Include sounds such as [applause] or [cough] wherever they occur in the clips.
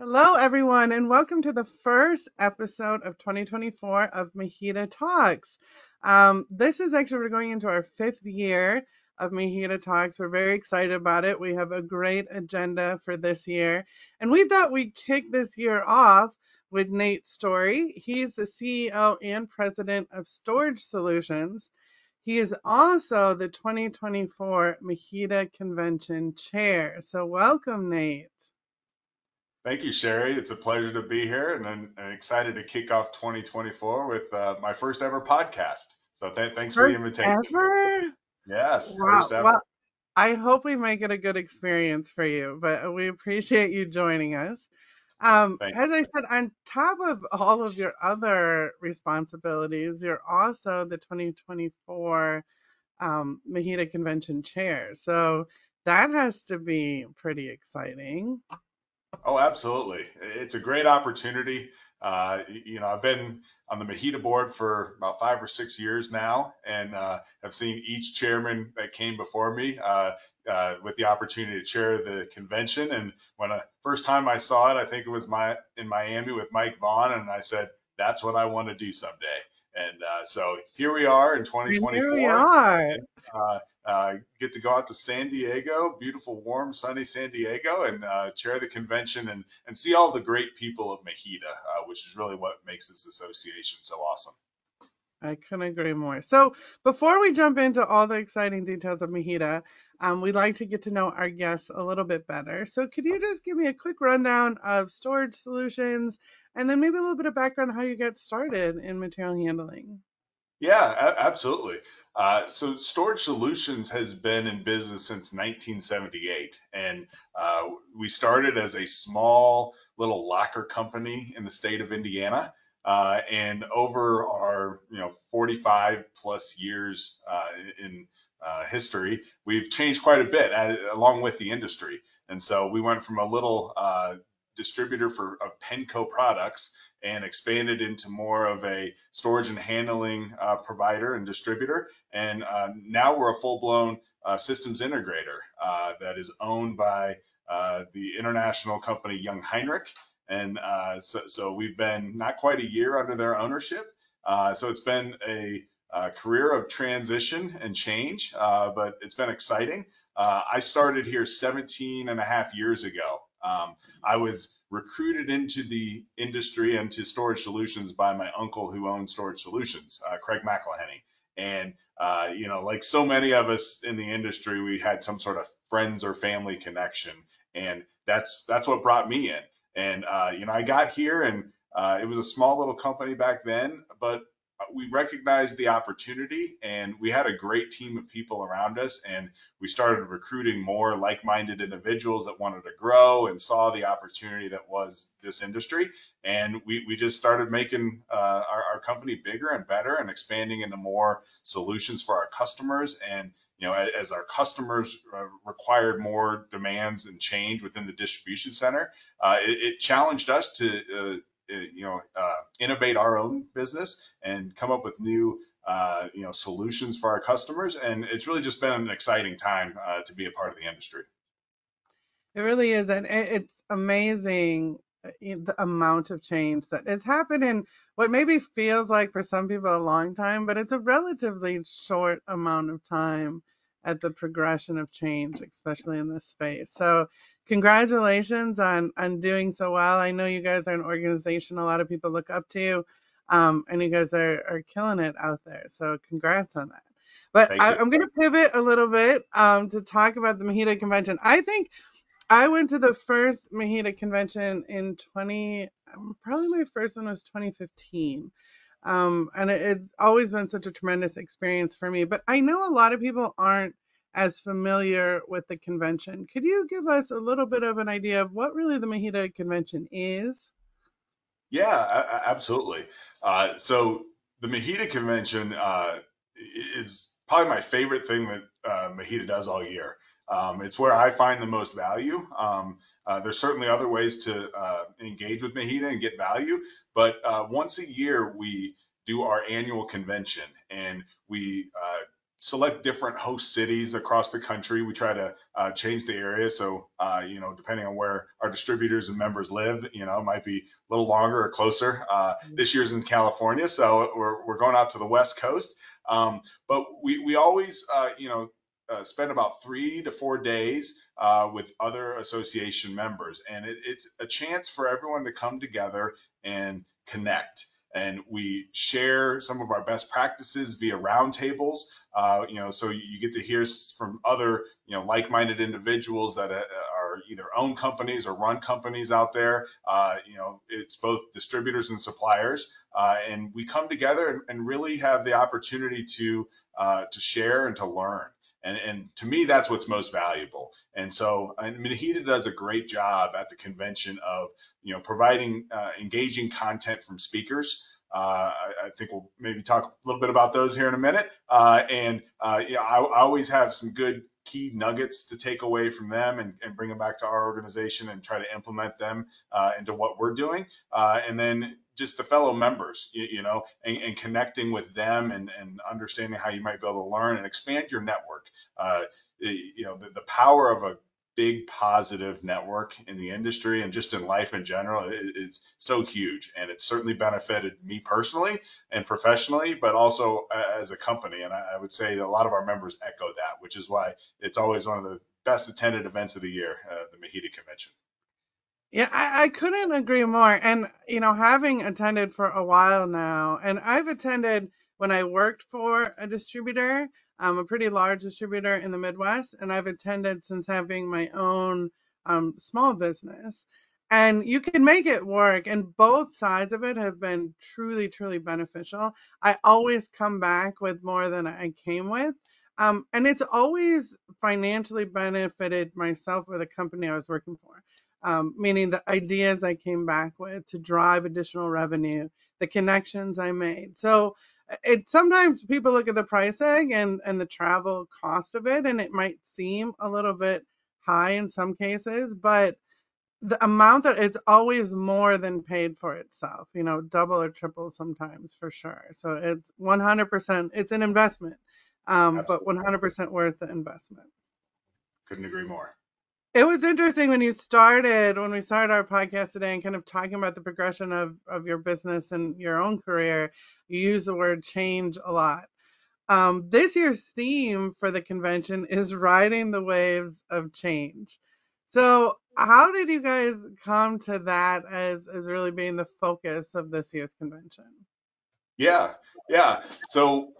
Hello, everyone, and welcome to the first episode of 2024 of MHEDA Talks. Um, this is actually, we're going into our fifth year of MHEDA Talks. We're very excited about it. We have a great agenda for this year. And we thought we'd kick this year off with Nate Storey. He's the CEO and president of Storage Solutions. He is also the 2024 MHEDA Convention chair. So, welcome, Nate. Thank you, Shari. It's a pleasure to be here, and I'm, I'm excited to kick off 2024 with uh, my first ever podcast. So th- thanks for the invitation. ever? Yes, Wow. first ever. Well, I hope we make it a good experience for you, but we appreciate you joining us. Um, as I said, on top of all of your other responsibilities, you're also the 2024 um, MHEDA Convention chair. So that has to be pretty exciting. Oh, absolutely. It's a great opportunity. Uh, you know, I've been on the MHEDA board for about five or six years now, and uh, have seen each chairman that came before me uh, uh, with the opportunity to chair the convention. And when I, first time I saw it, I think it was my in Miami with Mike Vaughn, and I said, "That's what I want to do someday." And uh, so here we are in And here we 2024. are. Uh, uh, get to go out to San Diego, beautiful, warm, sunny San Diego, and uh, chair the convention and, and see all the great people of MHEDA, uh, which is really what makes this association so awesome. I couldn't agree more. So, before we jump into all the exciting details of MHEDA, um, we'd like to get to know our guests a little bit better. So, could you just give me a quick rundown of storage solutions and then maybe a little bit of background on how you got started in material handling? Yeah, absolutely. Uh, so Storage Solutions has been in business since 1978, and uh, we started as a small little locker company in the state of Indiana. Uh, and over our you know 45 plus years uh, in uh, history, we've changed quite a bit uh, along with the industry. And so we went from a little uh, distributor for of Penco products and expanded into more of a storage and handling uh, provider and distributor. And uh, now we're a full blown uh, systems integrator uh, that is owned by the international company Jungheinrich. And uh, so, so, we've been not quite a year under their ownership. so it's been a, a, career of transition and change, but it's been exciting. I started here 17 and a half years ago. Um, I was recruited into the industry and to storage solutions by my uncle who owned storage solutions, uh, Craig McElhenney. And, uh, you know, like so many of us in the industry, we had some sort of friends or family connection. And that's, that's what brought me in. And, uh, you know, I got here and uh, it was a small little company back then, but we recognized the opportunity and we had a great team of people around us and we started recruiting more like-minded individuals that wanted to grow and saw the opportunity that was this industry. And we, we just started making uh, our, our company bigger and better and expanding into more solutions for our customers. And you know as, our customers uh, required more demands and change within the distribution center uh, it, it, challenged us to uh, uh, you know uh, innovate our own business and come up with new uh, you know solutions for our customers. And it's really just been an exciting time to be a part of the industry. It really is, and it's amazing the amount of change that has happened in what maybe feels like for some people a long time, but it's a relatively short amount of time at the progression of change, especially in this space. So, congratulations on on doing so well. I know you guys are an organization a lot of people look up to, um, and you guys are are killing it out there. So, congrats on that. But I, am going to pivot a little bit um, to talk about the MHEDA Convention. I think I went to the first MHEDA convention in 20, um, probably my first one was 2015. Um, and it, it's always been such a tremendous experience for me. But I know a lot of people aren't as familiar with the convention. Could you give us a little bit of an idea of what really the MHEDA convention is? Yeah, absolutely. Uh, so the MHEDA convention uh, is probably my favorite thing that uh, does all year. Um, it's where I find the most value. Um, uh, there's certainly other ways to uh, engage with MHEDA and get value, but uh, once a year we do our annual convention and we uh, select different host cities across the country. We try to uh, change the area. So, uh, you know, depending on where our distributors and members live, you know, it might be a little longer or closer. Uh, this year's in California, so we're, we're going out to the West Coast. Um, but we, we always, uh, you know, uh, spend about three to four days uh, with other association members. And it, it's a chance for everyone to come together and connect and we share some of our best practices via roundtables. Uh, you know, so you get to hear from other, you know, like-minded individuals that uh, are either own companies or run companies out there. Uh, you know, it's both distributors and suppliers, uh, and we come together and, and, really have the opportunity to to share and to learn. And, and, to me, that's what's most valuable. And so, and MHEDA does a great job at the convention of, you know, providing uh, engaging content from speakers. Uh, I, I, think we'll maybe talk a little bit about those here in a minute. Uh, and uh, yeah, I, I, always have some good key nuggets to take away from them and, and, bring them back to our organization and try to implement them uh, into what we're doing. Uh, and then just the fellow members, you, you know, and, and, connecting with them and, and, understanding how you might be able to learn and expand your network. Uh, you know, the, the, power of a big positive network in the industry and just in life in general is so huge. And it's certainly benefited me personally and professionally, but also as a company. And I, would say that a lot of our members echo that, which is why it's always one of the best attended events of the year, uh, the MHEDA Convention. Yeah, I, I couldn't agree more. And, you know, having attended for a while now, and I've attended when I worked for a distributor, um, a pretty large distributor in the Midwest, and I've attended since having my own um, small business. And you can make it work, and both sides of it have been truly, truly beneficial. I always come back with more than I came with. Um, and it's always financially benefited myself or the company I was working for um, meaning the ideas I came back with to drive additional revenue, the connections I made. So it sometimes people look at the price tag and and the travel cost of it, and it might seem a little bit high in some cases, but the amount that it's always more than paid for itself, you know, double or triple sometimes for sure. So it's 100%, it's an investment, um, but 100% worth the investment. Couldn't agree more. It was interesting when you started, when we started our podcast today and kind of talking about the progression of, of your business and your own career, you use the word change a lot. Um, this year's theme for the convention is riding the waves of change. So, how did you guys come to that as, as really being the focus of this year's convention? Yeah, yeah. So,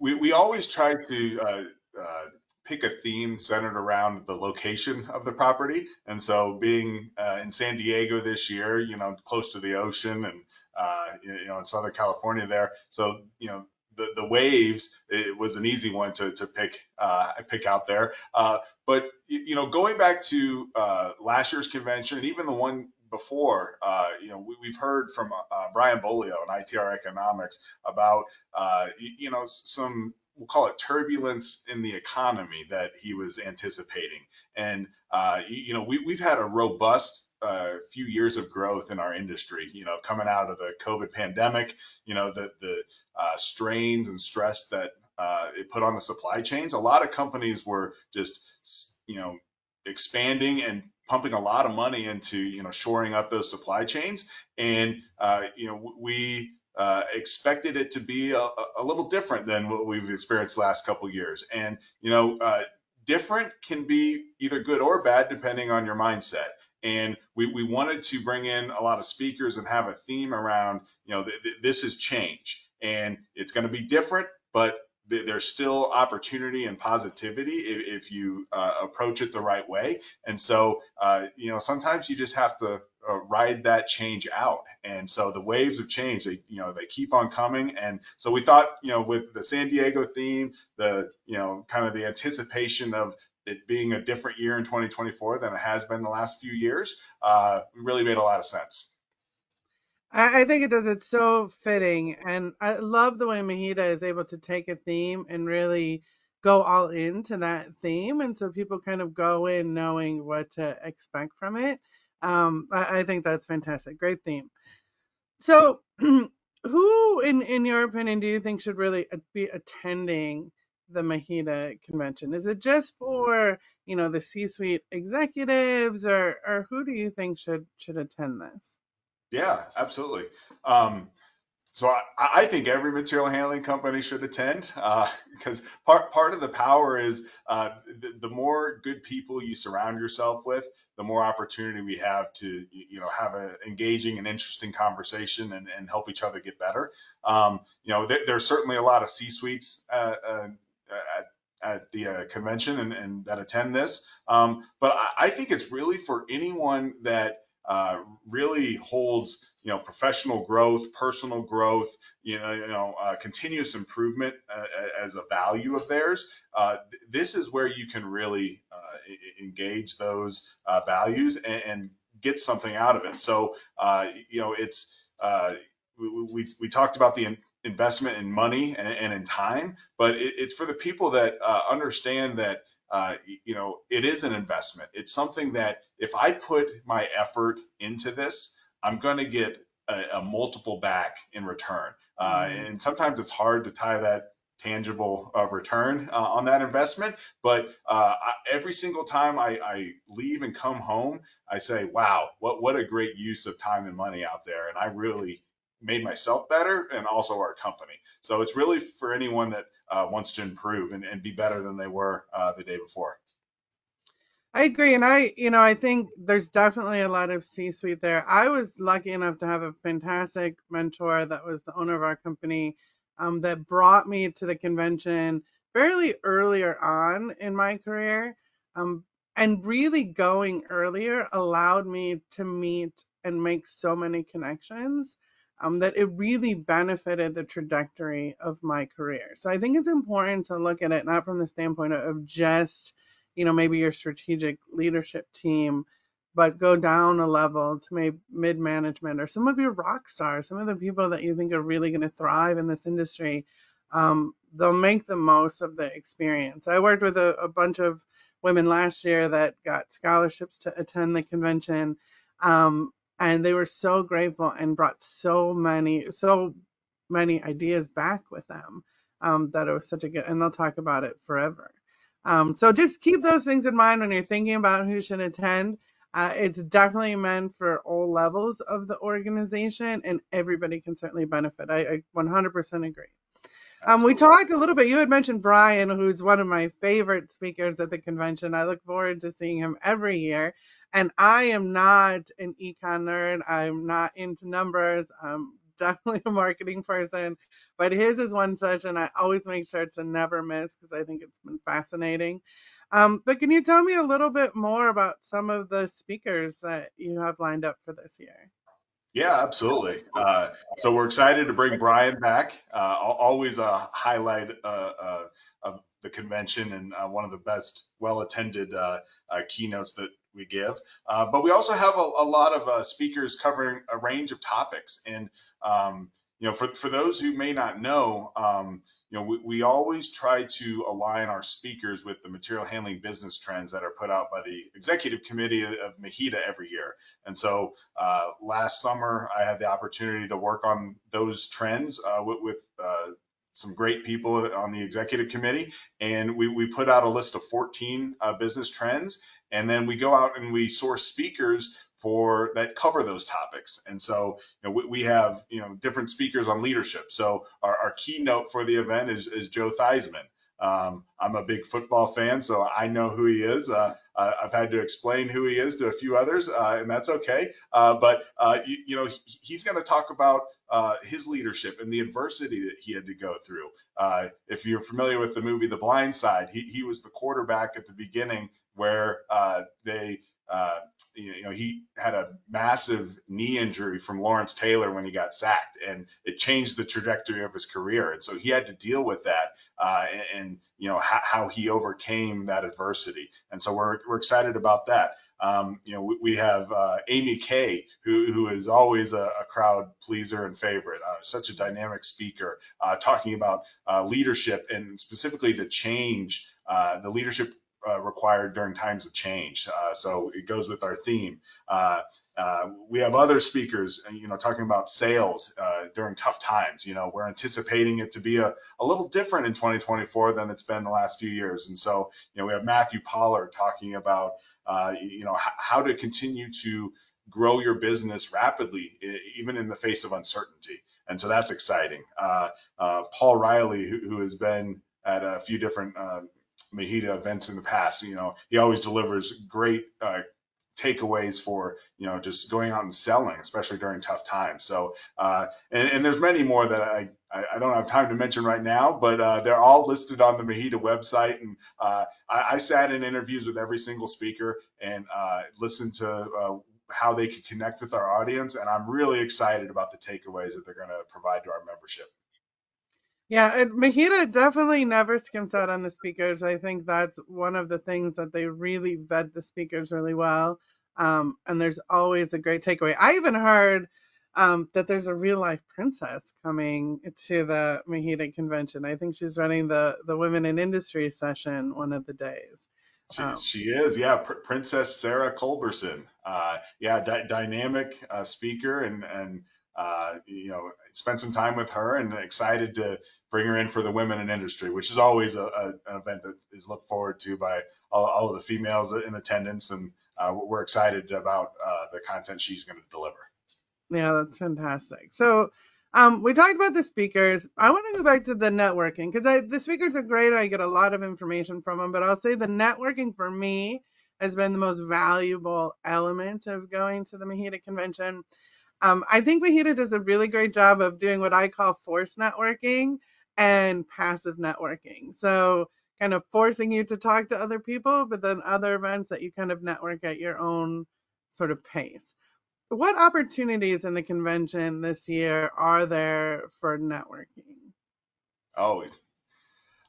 we, we always try to uh, uh, pick a theme centered around the location of the property. And so, being uh, in San Diego this year, you know, close to the ocean and uh, you know in Southern California there, so you know. The, the waves it was an easy one to, to pick uh, pick out there, uh, but you know going back to uh, last year's convention and even the one before, uh, you know, we, have heard from uh, Brian Beaulieu and ITR Economics about, uh, you know, some we'll call it turbulence in the economy that he was anticipating. And, uh, you know, we, we've had a robust uh, few years of growth in our industry, you know, coming out of the COVID pandemic, you know, the, the uh, strains and stress that uh, it put on the supply chains. A lot of companies were just, you know, expanding and pumping a lot of money into, you know, shoring up those supply chains. And, uh, you know, we, uh, expected it to be a, a, little different than what we've experienced last couple years. And, you know, uh, different can be either good or bad depending on your mindset. And we, we wanted to bring in a lot of speakers and have a theme around, you know, th- th- this is change and it's going to be different, but there's still opportunity and positivity if, if you uh, approach it the right way. And so, uh, you know, sometimes you just have to uh, ride that change out. And so the waves of change, they you know they keep on coming. And so we thought you know with the San Diego theme, the you know kind of the anticipation of it being a different year in 2024 than it has been the last few years, uh, really made a lot of sense. I, I think it does. It's so fitting, and I love the way MHEDA is able to take a theme and really go all into that theme, and so people kind of go in knowing what to expect from it. Um, I, I think that's fantastic. Great theme. So, [clears throat] who, in in your opinion, do you think should really be attending the MHEDA convention? Is it just for you know the C-suite executives, or or who do you think should should attend this? Yeah, absolutely. Um, so I, I think every material handling company should attend uh, because part part of the power is uh, the, the more good people you surround yourself with, the more opportunity we have to you know have an engaging and interesting conversation and, and help each other get better. Um, you know, there, there's certainly a lot of C suites uh, uh, at at the uh, convention and, and, that attend this. Um, but I, I, think it's really for anyone that uh, really holds you know professional growth, personal growth, you know, you know uh, continuous improvement uh, as a value of theirs. Uh, this is where you can really uh, engage those values and, and, get something out of it. So you know it's we, we, we talked about the investment in money and, and in time, but it, it's for the people that understand that uh, you know, it is an investment. It's something that if I put my effort into this, I'm going to get a, a, multiple back in return. Uh, mm-hmm. And sometimes it's hard to tie that tangible uh, return uh, on that investment. But uh, I, every single time I, I, leave and come home, I say, wow, what, what a great use of time and money out there. And I really made myself better and also our company. So it's really for anyone that uh, wants to improve and, and, be better than they were uh, the day before. I agree. And I, you know, I think there's definitely a lot of C suite there. I was lucky enough to have a fantastic mentor that was the owner of our company um, that brought me to the convention fairly earlier on in my career. Um, and really going earlier allowed me to meet and make so many connections um, that it really benefited the trajectory of my career. So I think it's important to look at it not from the standpoint of just, you know, maybe your strategic leadership team, but go down a level to maybe mid management or some of your rock stars, some of the people that you think are really going to thrive in this industry. Um, they'll make the most of the experience. I worked with a, a bunch of women last year that got scholarships to attend the convention. Um, and they were so grateful and brought so many so many ideas back with them um, that it was such a good and they'll talk about it forever um, so just keep those things in mind when you're thinking about who should attend uh, it's definitely meant for all levels of the organization and everybody can certainly benefit i, I 100% agree um, we talked a little bit. You had mentioned Brian, who's one of my favorite speakers at the convention. I look forward to seeing him every year. And I am not an econ nerd. I'm not into numbers. I'm [laughs] definitely a marketing person. But his is one session I always make sure to never miss because I think it's been fascinating. Um, but can you tell me a little bit more about some of the speakers that you have lined up for this year? Yeah, absolutely. Uh, so we're excited to bring Brian back. Uh, always a highlight uh, uh, of the convention and uh, one of the best, well-attended uh, keynotes that we give. but we also have a, a lot of speakers covering a range of topics. And um, you know, for, for those who may not know, um, you know, we, we always try to align our speakers with the material handling business trends that are put out by the executive committee of MHEDA every year. And so uh, last summer, I had the opportunity to work on those trends uh, with, with uh, some great people on the executive committee, and we, we put out a list of 14 uh, business trends, and then we go out and we source speakers for that cover those topics. And so you know, we, we, have you know different speakers on leadership. So our, our keynote for the event is, is Joe Theismann. Um, I'm a big football fan, so I know who he is. Uh, uh, I've had to explain who he is to a few others, uh, and that's okay. Uh, but uh, you, you, know, he, he's going to talk about uh, his leadership and the adversity that he had to go through. if you're familiar with the movie The Blind Side, he, he was the quarterback at the beginning where they uh, you know, he had a massive knee injury from Lawrence Taylor when he got sacked, and it changed the trajectory of his career. And so he had to deal with that, uh, and, and, you know how, how, he overcame that adversity. And so we're we're excited about that. Um, you know, we, we have uh, Amy Kay, who, who is always a, a crowd pleaser and favorite, uh, such a dynamic speaker, uh, talking about uh, leadership and specifically the change, uh, the leadership uh, required during times of change. Uh, so it goes with our theme. Uh, uh, we have other speakers, you know, talking about sales uh, during tough times. You know, we're anticipating it to be a, a little different in 2024 than it's been the last few years. And so, you know, we have Matthew Pollard talking about, you know, how to continue to grow your business rapidly, even in the face of uncertainty. And so that's exciting. Uh, uh, Paul Riley, who, who, has been at a few different uh, MHEDA events in the past, you know, he always delivers great uh, takeaways for you know just going out and selling especially during tough times so uh, and, and, there's many more that I, I don't have time to mention right now but uh, they're all listed on the MHEDA website and uh, I, I, sat in interviews with every single speaker and uh, listened to uh, how they can connect with our audience. And I'm really excited about the takeaways that they're going to provide to our membership. Yeah, it, MHEDA definitely never skimps out on the speakers. I think that's one of the things that they really vet the speakers really well. Um, and there's always a great takeaway. I even heard um, that there's a real life princess coming to the MHEDA convention. I think she's running the the Women in Industry session one of the days. She, oh. she is, yeah, Pr- Princess Sarah Culberson. Uh, yeah, di- dynamic uh, speaker, and and uh, you know, spent some time with her, and excited to bring her in for the Women in Industry, which is always a, a, an event that is looked forward to by all, all of the females in attendance, and uh, we're excited about uh, the content she's going to deliver. Yeah, that's fantastic. So um, we talked about the speakers. I want to go back to the networking because the speakers are great. I get a lot of information from them, but I'll say the networking for me has been the most valuable element of going to the MHEDA convention. Um, I think MHEDA does a really great job of doing what I call force networking and passive networking. So, kind of forcing you to talk to other people, but then other events that you kind of network at your own sort of pace. What opportunities in the convention this year are there for networking? Oh,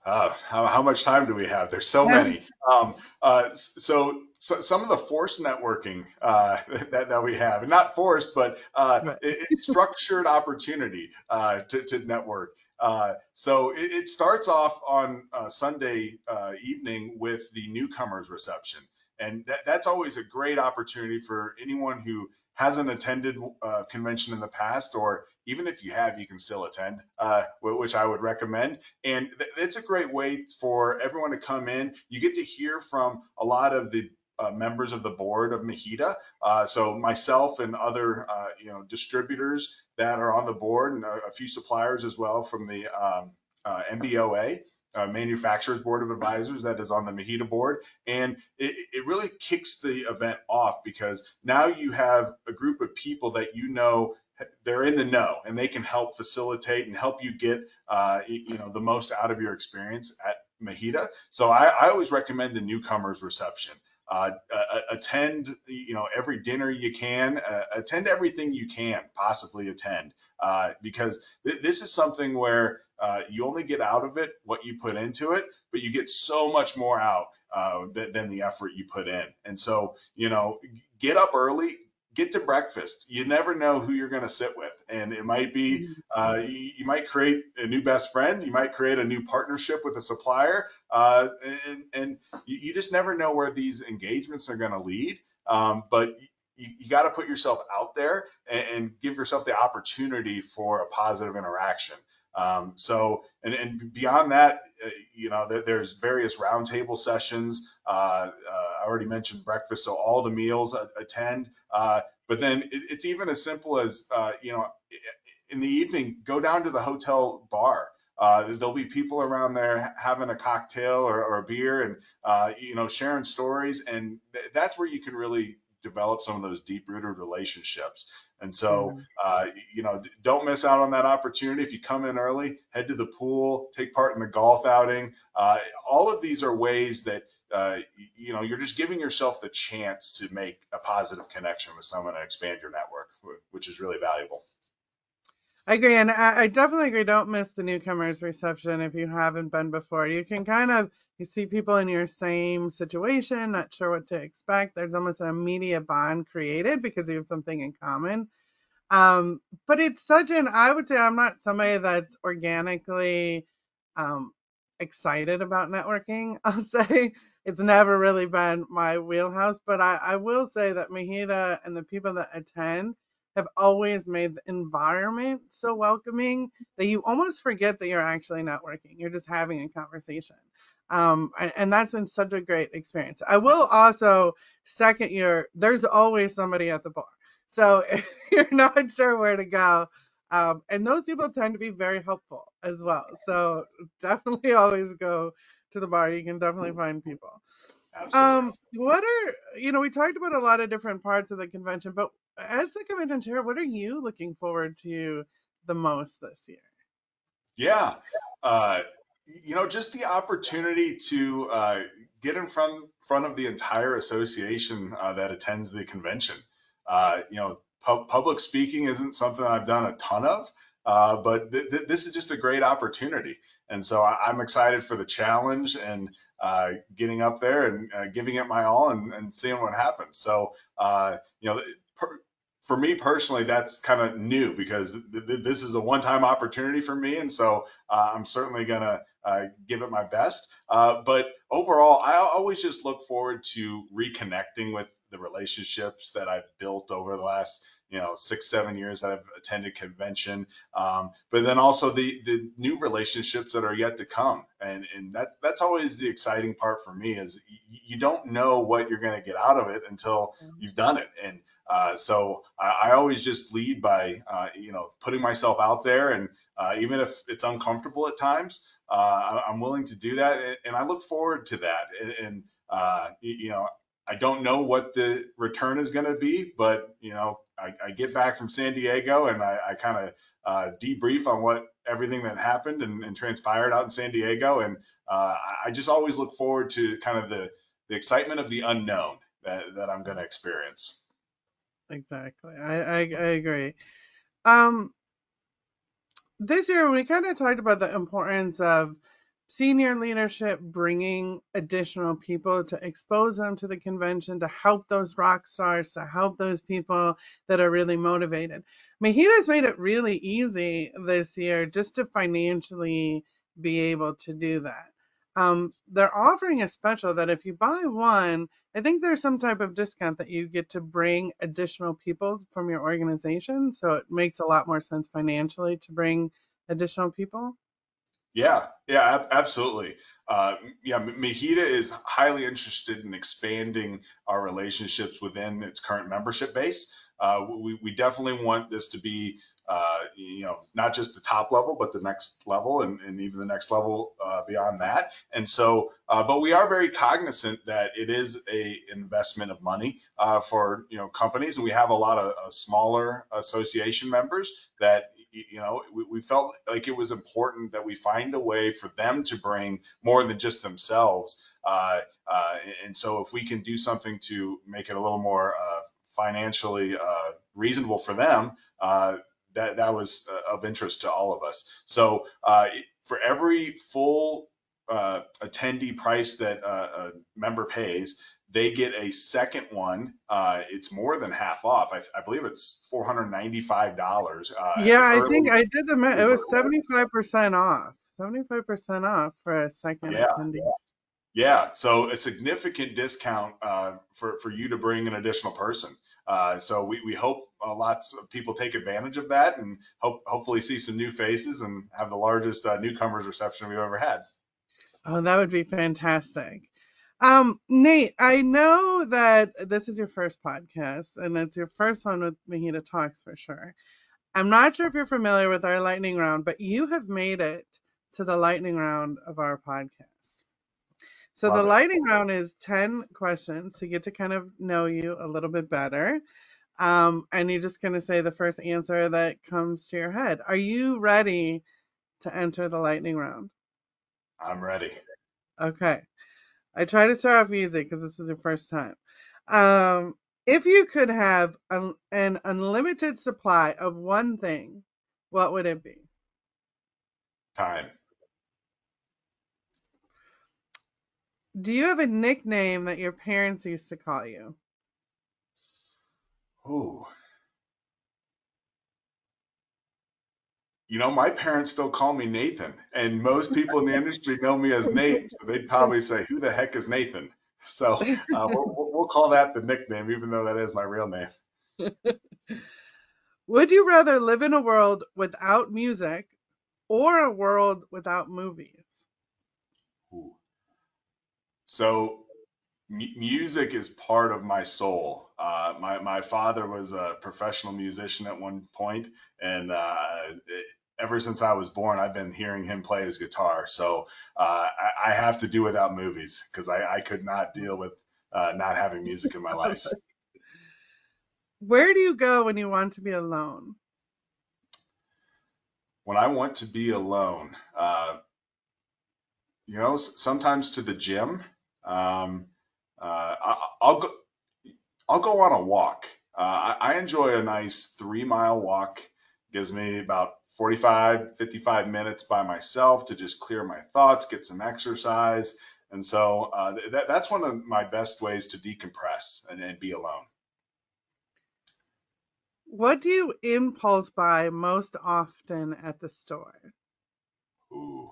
uh, how, how much time do we have? There's so many. Um, uh, so, so, some of the forced networking uh, [laughs] that, that we have, and not forced, but uh, right. it, it's structured opportunity uh, to, to network. Uh, so it, it, starts off on Sunday evening with the newcomers reception. And that, that's always a great opportunity for anyone who hasn't attended a uh, convention in the past, or even if you have, you can still attend, uh, which I would recommend. And th- it's a great way for everyone to come in. You get to hear from a lot of the uh, members of the board of MHEDA. Uh, so myself and other uh, you know distributors that are on the board, and a, a few suppliers as well from the um, uh, MBOA uh, Manufacturers Board of Advisors that is on the MHEDA board. And it, it really kicks the event off because now you have a group of people that you know they're in the know and they can help facilitate and help you get uh, you know the most out of your experience at MHEDA. So I, I always recommend the newcomers reception. Uh, uh, attend you know every dinner you can uh, attend everything you can possibly attend uh, because th- this is something where uh, you only get out of it what you put into it but you get so much more out uh, th- than the effort you put in and so you know get up early get to breakfast. You never know who you're going to sit with, and it might be mm-hmm. uh, you, you, might create a new best friend. You might create a new partnership with a supplier, uh, and, and you, you, just never know where these engagements are going to lead. Um, but you, you got to put yourself out there and, and, give yourself the opportunity for a positive interaction. Um, so, and, and beyond that, uh, you know, there, there's various roundtable sessions. Uh, uh, I already mentioned breakfast, so all the meals attend. Uh, but then it, it's even as simple as, uh, you know, in the evening, go down to the hotel bar. There'll be people around there having a cocktail or, or a beer and, you know, sharing stories. And th- that's where you can really develop some of those deep rooted relationships. And so, mm-hmm. uh, you know, don't miss out on that opportunity. If you come in early, head to the pool, take part in the golf outing. Uh, all of these are ways that, uh, you know, you're just giving yourself the chance to make a positive connection with someone and expand your network, which is really valuable. I agree. And I, definitely agree. Don't miss the newcomers reception if you haven't been before. You can kind of you see people in your same situation, not sure what to expect. There's almost an immediate bond created because you have something in common. Um, but it's such an, I would say I'm not somebody that's organically um, excited about networking, [laughs] I'll say. it's never really been my wheelhouse. But I, I will say that MHEDA and the people that attend have always made the environment so welcoming that you almost forget that you're actually networking. You're just having a conversation. Um, and, and that's been such a great experience. I will also second your, there's always somebody at the bar. So if [laughs] you're not sure where to go, um, and those people tend to be very helpful as well. So definitely always go to the bar. You can definitely find people. Absolutely. Um, what are you know, we talked about a lot of different parts of the convention, but as the convention chair, what are you looking forward to the most this year? Yeah. Uh, you know, just the opportunity to uh, get in front front of the entire association uh, that attends the convention. Uh, you know, pu- public speaking isn't something I've done a ton of, uh, but th- th- this is just a great opportunity, and so I- am excited for the challenge and uh, getting up there and uh, giving it my all and, and seeing what happens. So, you know. Per- for me personally, that's kind of new because th- th- this is a one-time opportunity for me, and so uh, I'm certainly gonna uh, give it my best. Uh, but overall, I always just look forward to reconnecting with the relationships that I've built over the last you know six seven years that I've attended convention, um, but then also the the new relationships that are yet to come, and and that that's always the exciting part for me is you, you don't know what you're going to get out of it until you've done it, and uh, so I, I, always just lead by uh, you know putting myself out there, and uh, even if it's uncomfortable at times, uh, I, am willing to do that, and, and, I look forward to that. And, and uh, you, you, know, I don't know what the return is going to be, but you know, I, I, get back from San Diego and I, I kind of debrief on what everything that happened and, and, transpired out in San Diego, and I just always look forward to kind of the the excitement of the unknown that, that I'm going to experience. Exactly. I, I, I agree. Um, this year we kind of talked about the importance of senior leadership bringing additional people to expose them to the convention to help those rock stars to help those people that are really motivated MHEDA's made it really easy this year just to financially be able to do that um, they're offering a special that if you buy one I think there's some type of discount that you get to bring additional people from your organization. So it makes a lot more sense financially to bring additional people. Yeah, yeah, absolutely. Uh, yeah, MHEDA is highly interested in expanding our relationships within its current membership base. Uh, we, we definitely want this to be uh, you know, not just the top level, but the next level and, and even the next level uh, beyond that. And so, uh, but we are very cognizant that it is a investment of money uh, for you know companies, and we have a lot of smaller association members that you know we, we, felt like it was important that we find a way for them to bring more than just themselves. Uh, and so, if we can do something to make it a little more financially reasonable for them, uh, that that was uh, of interest to all of us. So uh, for every full uh, attendee price that uh, a member pays, they get a second one. Uh, it's more than half off. I, I believe it's four hundred ninety-five dollars. Uh, yeah, I think I did the math. It was seventy-five percent off. Seventy-five percent off for a second yeah, attendee. Yeah. Yeah, so a significant discount uh, for for you to bring an additional person. Uh, so we, we hope uh, lots of people take advantage of that and hope hopefully see some new faces and have the largest uh, newcomers reception we've ever had. Oh, that would be fantastic. Um, Nate, I know that this is your first podcast and it's your first one with MHEDA Talks for sure. I'm not sure if you're familiar with our lightning round, but you have made it to the lightning round of our podcast. So Love the it. lightning round is 10 questions to get to kind of know you a little bit better. Um, and you're just going to say the first answer that comes to your head. Are you ready to enter the lightning round? I'm ready. Okay. I try to start off easy because this is your first time. Um, if you could have an, an unlimited supply of one thing, what would it be? Time. Do you have a nickname that your parents used to call you? Ooh. You know, my parents still call me Nathan, and most people in the industry know me as Nate, so they'd probably say, "Who the heck is Nathan?" So uh, we'll, we'll call that the nickname, even though that is my real name. [laughs] Would you rather live in a world without music or a world without movies? Ooh. So music is part of my soul. Uh, my my father was a professional musician at one point, and uh, it, ever since I was born, I've been hearing him play his guitar. So uh, I, I, have to do without movies because I, I, could not deal with uh, not having music in my [laughs] life. Where do you go when you want to be alone? When I want to be alone, uh, you know, sometimes to the gym. Um, I, will go. I'll go on a walk. Uh, I, I, enjoy a nice three mile walk. Gives me about 45, 55 minutes by myself to just clear my thoughts, get some exercise. And so uh, that, that's one of my best ways to decompress and, and be alone. What do you impulse buy most often at the store? Ooh,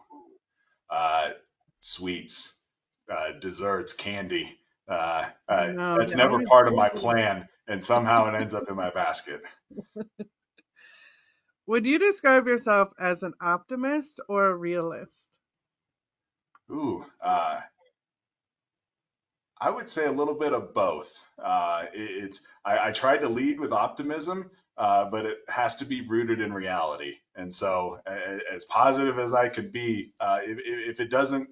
uh, sweets, uh, desserts, candy. Uh, uh, no, that's never part of my plan, and somehow it ends up in my basket. [laughs] Would you describe yourself as an optimist or a realist? Ooh, uh, I would say a little bit of both. Uh, it, it's I, I tried to lead with optimism, uh, but it has to be rooted in reality. And so, as positive as I could be, uh, if, if, it doesn't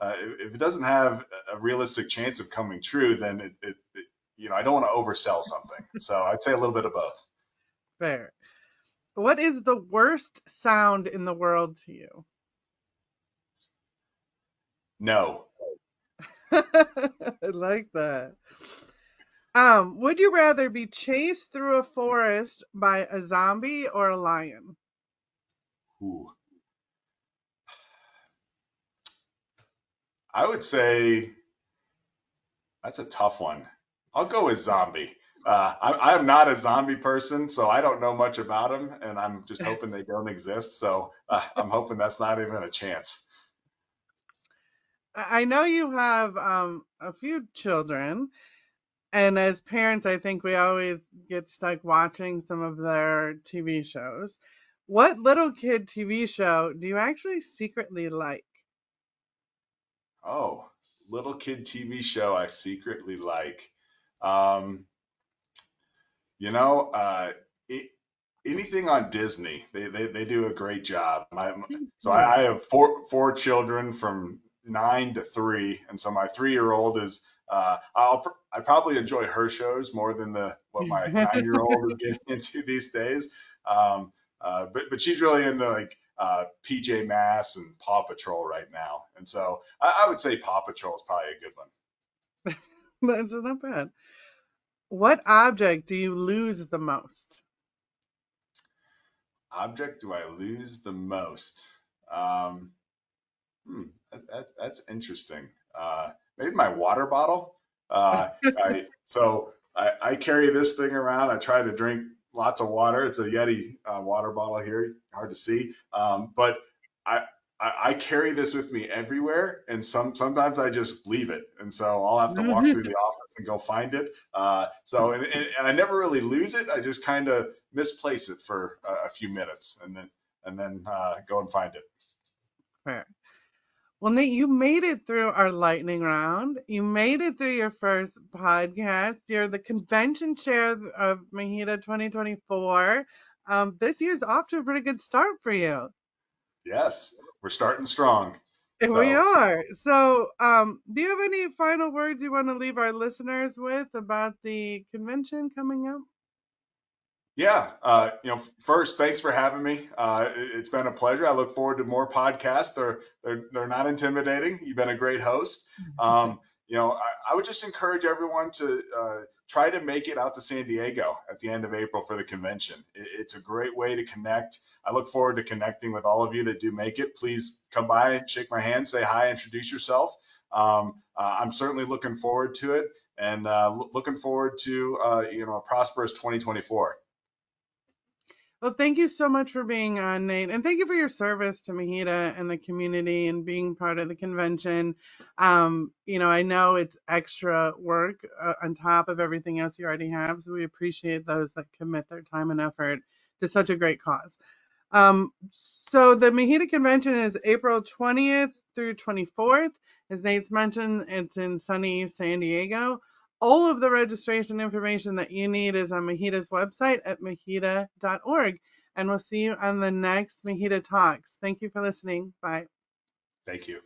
uh, if it doesn't have a realistic chance of coming true, then it, it, it you know I don't want to oversell something. [laughs] So I'd say a little bit of both. Fair. What is the worst sound in the world to you? No. [laughs] I like that. Um, would you rather be chased through a forest by a zombie or a lion? Ooh. I would say that's a tough one. I'll go with zombie. Uh, I, am not a zombie person, so I don't know much about them, and I'm just [laughs] hoping they don't exist. So uh, I'm hoping that's not even a chance. I know you have um, a few children, and as parents, I think we always get stuck watching some of their TV shows. What little kid TV show do you actually secretly like? Oh, little kid TV show I secretly like. Um, you know, uh, it, anything on Disney, they, they, they do a great job. My, so I, I have four four children from nine to three, and so my three year old is uh, I'll I probably enjoy her shows more than the what my [laughs] nine year old is getting into these days. Um, uh, but but she's really into like uh, PJ Masks and Paw Patrol right now, and so I, I would say Paw Patrol is probably a good one. [laughs] That's not bad. What object do you lose the most? Object do I lose the most? Um, hmm, that, that, that's interesting. Uh, maybe my water bottle. Uh, [laughs] I, so I, I, carry this thing around. I try to drink lots of water. It's a Yeti uh, water bottle here, hard to see. Um, but I, I, I, carry this with me everywhere, and some sometimes I just leave it, and so I'll have to walk through the office and go find it. Uh, so and, and, and, I never really lose it. I just kind of misplace it for a, a, few minutes, and then and then uh, go and find it. Fair. Well, Nate, you made it through our lightning round. You made it through your first podcast. You're the convention chair of MHEDA 2024. Um, this year's off to a pretty good start for you. Yes, we're starting strong. So. We are. So, um, do you have any final words you want to leave our listeners with about the convention coming up? Yeah, uh, you know, first, thanks for having me. Uh, it's been a pleasure. I look forward to more podcasts. They're they're they're not intimidating. You've been a great host. Um, you know, I, I, would just encourage everyone to uh, try to make it out to San Diego at the end of April for the convention. It, it's a great way to connect. I look forward to connecting with all of you that do make it. Please come by, shake my hand, say hi, introduce yourself. Um, uh, I'm certainly looking forward to it, and uh, looking forward to uh, you know a prosperous 2024. Well, thank you so much for being on, Nate, and thank you for your service to MHEDA and the community and being part of the convention. Um, you know, I know it's extra work uh, on top of everything else you already have, so we appreciate those that commit their time and effort to such a great cause. Um, so the MHEDA Convention is April 20th through 24th. As Nate's mentioned, it's in sunny San Diego. All of the registration information that you need is on MHEDA's website at mheda.org. And we'll see you on the next MHEDA Talks. Thank you for listening. Bye. Thank you.